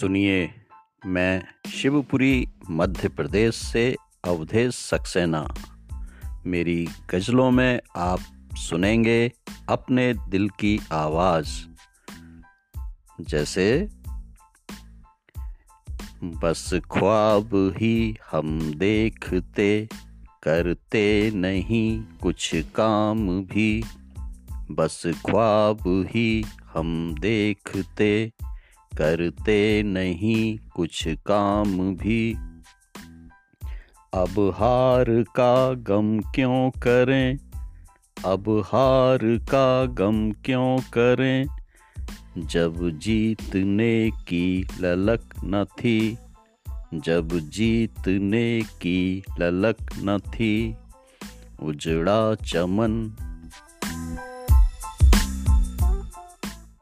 सुनिए, मैं शिवपुरी, मध्य प्रदेश से अवधेश सक्सेना। मेरी गज़लों में आप सुनेंगे अपने दिल की आवाज़। जैसे, बस ख्वाब ही हम देखते, करते नहीं कुछ काम भी। बस ख्वाब ही हम देखते करते नहीं कुछ काम भी। अब हार का गम क्यों करें? अब हार का गम क्यों करें? जब जीतने की ललक न थी, जब जीतने की ललक न थी, उजड़ा चमन